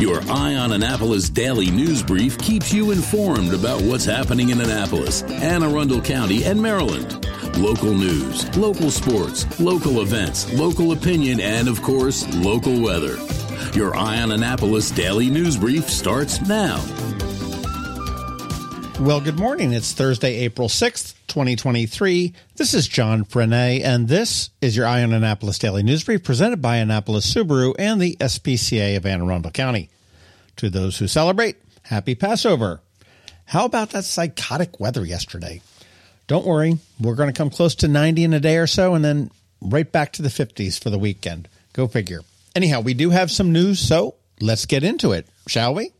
Your Eye on Annapolis daily news brief keeps you informed about what's happening in Annapolis, Anne Arundel County, and Maryland. Local news, local sports, local events, local opinion, and of course, local weather. Your Eye on Annapolis daily news brief starts now. Well, good morning. It's Thursday, April 6th, 2023. This is John Frenaye, and this is your Eye on Annapolis Daily News Brief presented by Annapolis Subaru and the SPCA of Anne Arundel County. To those who celebrate, happy Passover. How about that psychotic weather yesterday? Don't worry, we're going to come close to 90 in a day or so and then right back to the 50s for the weekend. Go figure. Anyhow, we do have some news, so let's get into it, shall we?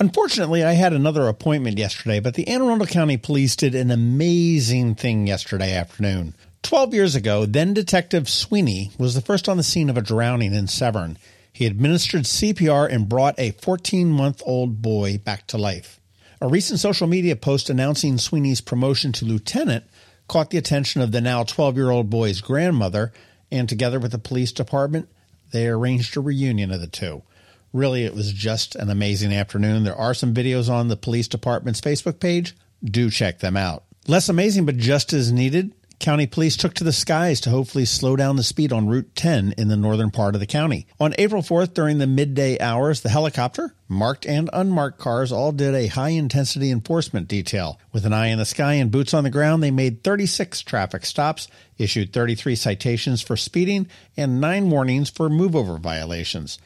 Unfortunately, I had another appointment yesterday, but the Anne Arundel County Police did an amazing thing yesterday afternoon. Twelve years ago, then Detective Sweeney was the first on the scene of a drowning in Severn. He administered CPR and brought a 14 month old boy back to life. A recent social media post announcing Sweeney's promotion to lieutenant caught the attention of the now 12 year old boy's grandmother, and together with the police department, they arranged a reunion of the two. Really, it was just an amazing afternoon. There are some videos on the police department's Facebook page. Do check them out. Less amazing, but just as needed. County police took to the skies to hopefully slow down the speed on Route 10 in the northern part of the county. On April 4th, during the midday hours, the helicopter, marked and unmarked cars all did a high intensity enforcement detail. With an eye in the sky and boots on the ground, they made 36 traffic stops, issued 33 citations for speeding, and nine warnings for move over violations.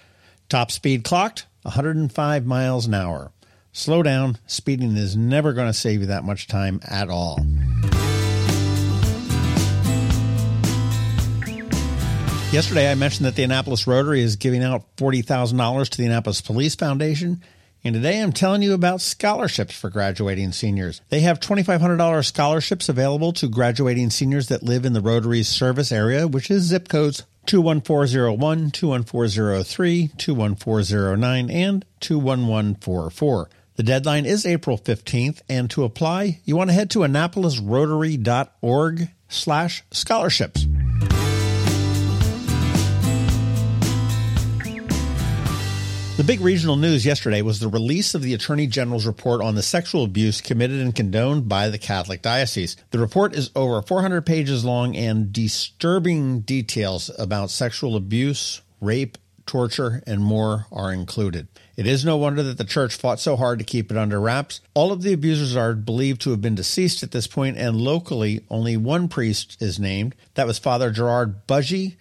Top speed clocked 105 miles an hour. Slow down, speeding is never going to save you that much time at all. Yesterday, I mentioned that the Annapolis Rotary is giving out $40,000 to the Annapolis Police Foundation. And today I'm telling you about scholarships for graduating seniors. They have $2,500 scholarships available to graduating seniors that live in the Rotary's service area, which is zip codes 21401, 21403, 21409, and 21144. The deadline is April 15th, and to apply, you want to head to annapolisrotary.org slash scholarships. The big regional news yesterday was the release of the Attorney General's report on the sexual abuse committed and condoned by the Catholic Diocese. The report is over 400 pages long and disturbing details about sexual abuse, rape, torture, and more are included. It is no wonder that the church fought so hard to keep it under wraps. All of the abusers are believed to have been deceased at this point, and locally, only one priest is named. That was Father Gerard Budgie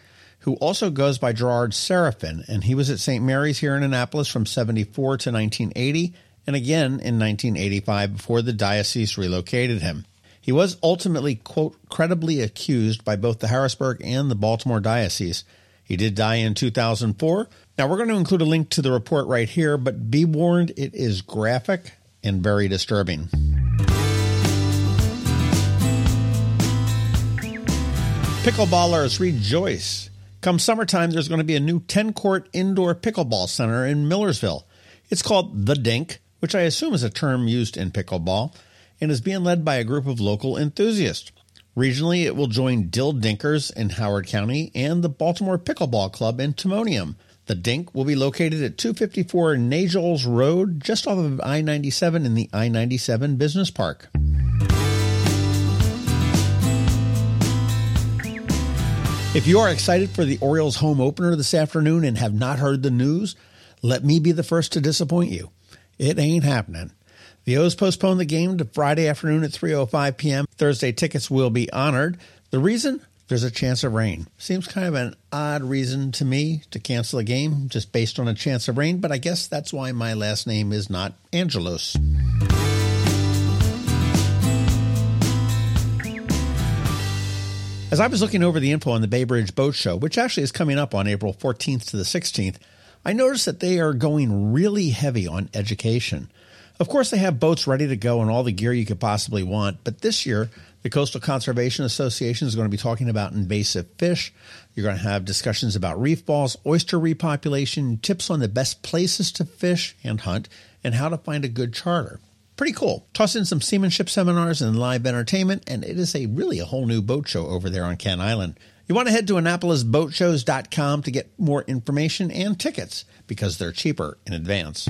who also goes by Gerard Seraphin, and he was at St. Mary's here in Annapolis from 74 to 1980, and again in 1985 before the diocese relocated him. He was ultimately, quote, credibly accused by both the Harrisburg and the Baltimore diocese. He did die in 2004. Now, we're going to include a link to the report right here, but be warned, it is graphic and very disturbing. Pickleballers rejoice Come summertime, there's going to be a new 10 court indoor pickleball center in Millersville. It's called The Dink, which I assume is a term used in pickleball, and is being led by a group of local enthusiasts. Regionally, it will join Dill Dinkers in Howard County and the Baltimore Pickleball Club in Timonium. The Dink will be located at 254 Najoles Road, just off of I 97 in the I 97 Business Park. If you are excited for the Orioles home opener this afternoon and have not heard the news, let me be the first to disappoint you. It ain't happening. The O's postponed the game to Friday afternoon at 3:05 p.m. Thursday tickets will be honored. The reason? There's a chance of rain. Seems kind of an odd reason to me to cancel a game just based on a chance of rain, but I guess that's why my last name is not Angelos. As I was looking over the info on the Bay Bridge Boat Show, which actually is coming up on April 14th to the 16th, I noticed that they are going really heavy on education. Of course, they have boats ready to go and all the gear you could possibly want, but this year, the Coastal Conservation Association is going to be talking about invasive fish. You're going to have discussions about reef balls, oyster repopulation, tips on the best places to fish and hunt, and how to find a good charter pretty cool. Toss in some seamanship seminars and live entertainment, and it is a really a whole new boat show over there on Kent Island. You want to head to AnnapolisBoatShows.com to get more information and tickets because they're cheaper in advance.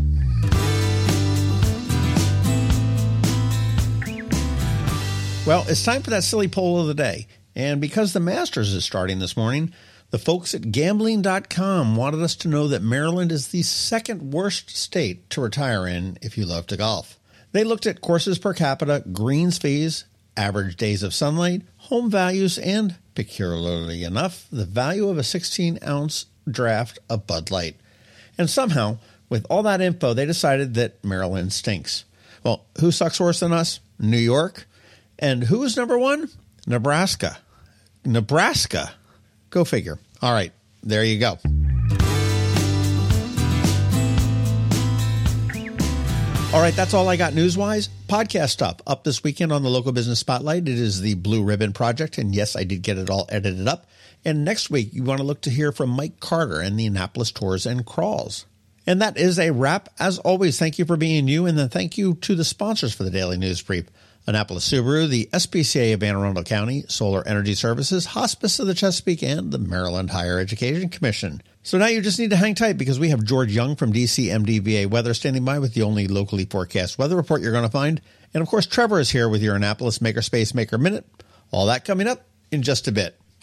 Well, it's time for that silly poll of the day. And because the Masters is starting this morning, the folks at gambling.com wanted us to know that Maryland is the second worst state to retire in if you love to golf. They looked at courses per capita, greens fees, average days of sunlight, home values, and, peculiarly enough, the value of a 16 ounce draft of Bud Light. And somehow, with all that info, they decided that Maryland stinks. Well, who sucks worse than us? New York? And who is number one? Nebraska. Nebraska. Go figure. All right, there you go. All right, that's all I got news wise. Podcast stuff up this weekend on the local business spotlight. It is the Blue Ribbon Project. And yes, I did get it all edited up. And next week, you want to look to hear from Mike Carter and the Annapolis Tours and Crawls. And that is a wrap. As always, thank you for being you. And then thank you to the sponsors for the Daily News Brief. Annapolis Subaru, the SPCA of Anne Arundel County, Solar Energy Services, Hospice of the Chesapeake, and the Maryland Higher Education Commission. So now you just need to hang tight because we have George Young from DCMDVA Weather standing by with the only locally forecast weather report you're going to find. And of course, Trevor is here with your Annapolis Makerspace Maker Minute. All that coming up in just a bit.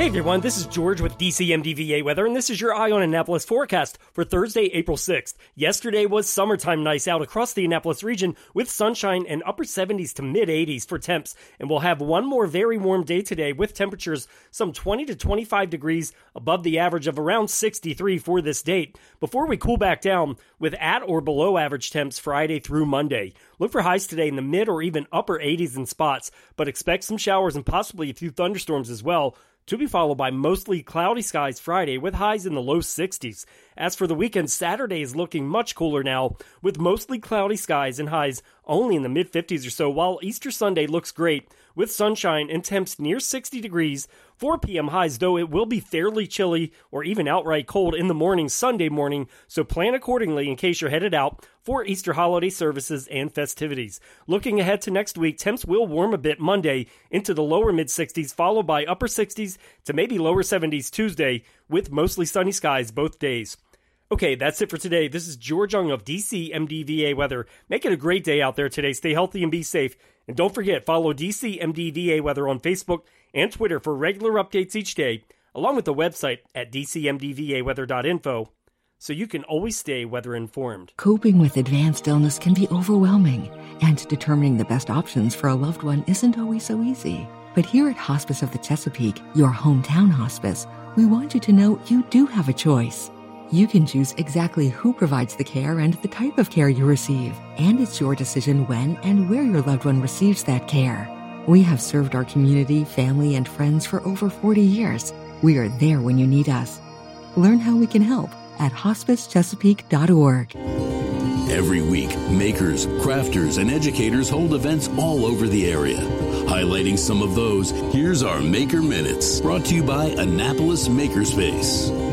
Hey everyone, this is George with DCMDVA Weather, and this is your Eye on Annapolis forecast for Thursday, April 6th. Yesterday was summertime nice out across the Annapolis region with sunshine and upper 70s to mid 80s for temps, and we'll have one more very warm day today with temperatures some 20 to 25 degrees above the average of around 63 for this date, before we cool back down with at or below average temps Friday through Monday. Look for highs today in the mid or even upper 80s in spots, but expect some showers and possibly a few thunderstorms as well to be followed by mostly cloudy skies Friday with highs in the low 60s. As for the weekend, Saturday is looking much cooler now with mostly cloudy skies and highs only in the mid 50s or so, while Easter Sunday looks great with sunshine and temps near 60 degrees. 4 p.m. highs, though it will be fairly chilly or even outright cold in the morning Sunday morning, so plan accordingly in case you're headed out for Easter holiday services and festivities. Looking ahead to next week, temps will warm a bit Monday into the lower mid 60s, followed by upper 60s to maybe lower 70s Tuesday, with mostly sunny skies both days. Okay, that's it for today. This is George Young of DC MDVA Weather. Make it a great day out there today. Stay healthy and be safe. And don't forget, follow DC MDVA Weather on Facebook and Twitter for regular updates each day, along with the website at dcmdvaweather.info, so you can always stay weather informed. Coping with advanced illness can be overwhelming, and determining the best options for a loved one isn't always so easy. But here at Hospice of the Chesapeake, your hometown hospice, we want you to know you do have a choice. You can choose exactly who provides the care and the type of care you receive, and it's your decision when and where your loved one receives that care. We have served our community, family, and friends for over 40 years. We are there when you need us. Learn how we can help at hospicechesapeake.org. Every week, makers, crafters, and educators hold events all over the area. Highlighting some of those, here's our Maker Minutes, brought to you by Annapolis Makerspace.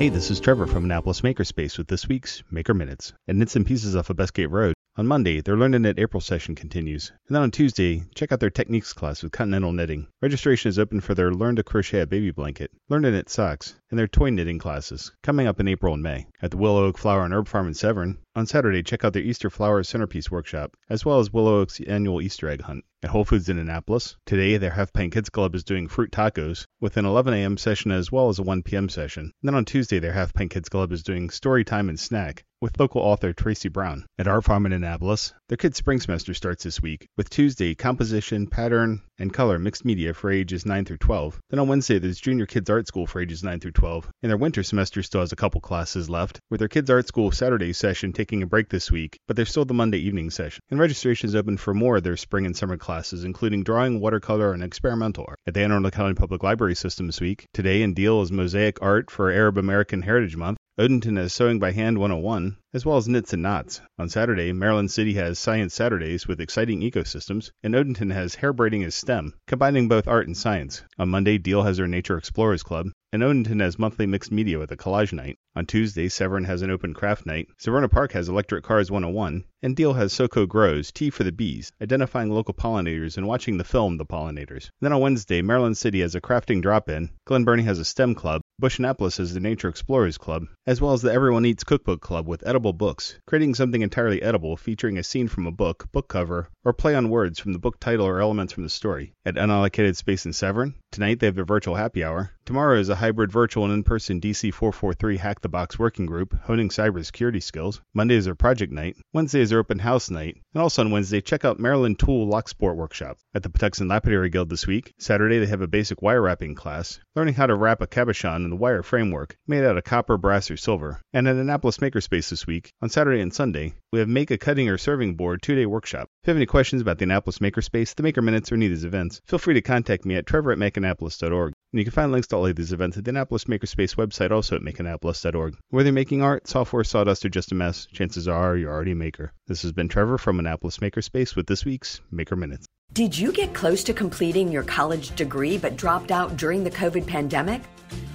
Hey, this is Trevor from Annapolis Makerspace with this week's Maker Minutes. At Knits and Pieces off of Bestgate Road, on Monday, their Learn to Knit April session continues. And then on Tuesday, check out their Techniques class with Continental Knitting. Registration is open for their Learn to Crochet a Baby Blanket, Learn to Knit Socks, and their toy knitting classes, coming up in April and May. At the Willow Oak Flower and Herb Farm in Severn, on Saturday, check out their Easter Flower Centerpiece Workshop, as well as Willow Oak's annual Easter egg hunt. At Whole Foods in Annapolis, today their Half Pint Kids Club is doing fruit tacos with an 11 a.m. session as well as a 1 p.m. session. And then on Tuesday, their Half Pint Kids Club is doing story time and snack with local author Tracy Brown. At Art Farm in Annapolis, their kids' spring semester starts this week with Tuesday composition, pattern, and color mixed media for ages 9 through 12. Then on Wednesday, there's Junior Kids Art School for ages 9 through 12. And their winter semester still has a couple classes left, with their Kids Art School Saturday session taking a break this week, but there's still the Monday evening session. And registration is open for more of their spring and summer classes, including drawing, watercolor, and experimental art. At the Anne Arundel County Public Library System this week, today in deal is Mosaic Art for Arab American Heritage Month. Odenton has Sewing by Hand 101, as well as Knits and Knots. On Saturday, Maryland City has Science Saturdays with exciting ecosystems, and Odenton has Hair Braiding as STEM, combining both art and science. On Monday, Deal has their Nature Explorers Club, and Odenton has monthly mixed media with a collage night. On Tuesday, Severn has an open craft night. Severna Park has Electric Cars 101, and Deal has SoCo Grows, Tea for the Bees, identifying local pollinators and watching the film The Pollinators. And then on Wednesday, Maryland City has a crafting drop-in, Glen Burnie has a STEM club, Busch Annapolis has the Nature Explorers Club, as well as the Everyone Eats Cookbook Club with edible books, creating something entirely edible featuring a scene from a book, book cover, or play on words from the book title or elements from the story. At Unallocated Space in Severn, tonight they have their virtual happy hour. Tomorrow is a hybrid virtual and in-person DC 443 Hack the Box working group, honing cybersecurity skills. Monday is their project night. Wednesday is their open house night. And also on Wednesday, check out Maryland Tool Lock Sport Workshop. At the Patuxent Lapidary Guild this week, Saturday they have a basic wire wrapping class, learning how to wrap a cabochon in the wire framework, made out of copper, brass, or silver. And at Annapolis Makerspace this week, on Saturday and Sunday, we have Make a Cutting or Serving Board two-day workshop. If you have any questions about the Annapolis Makerspace, the Maker Minutes, or any of these events, feel free to contact me at trevor at makeannapolis.org. And you can find links to all of these events at the Annapolis Makerspace website, also at makeannapolis.org. Whether you're making art, software, sawdust, or just a mess, chances are you're already a maker. This has been Trevor from Annapolis Makerspace with this week's Maker Minutes. Did you get close to completing your college degree but dropped out during the COVID pandemic?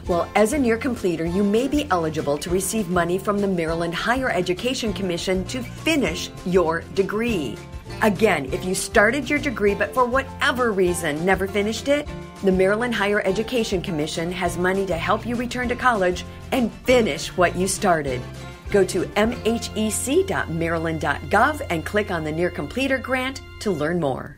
Well, as a near completer, you may be eligible to receive money from the Maryland Higher Education Commission to finish your degree. Again, if you started your degree but for whatever reason never finished it, the Maryland Higher Education Commission has money to help you return to college and finish what you started. Go to mhec.maryland.gov and click on the Near Completer grant to learn more.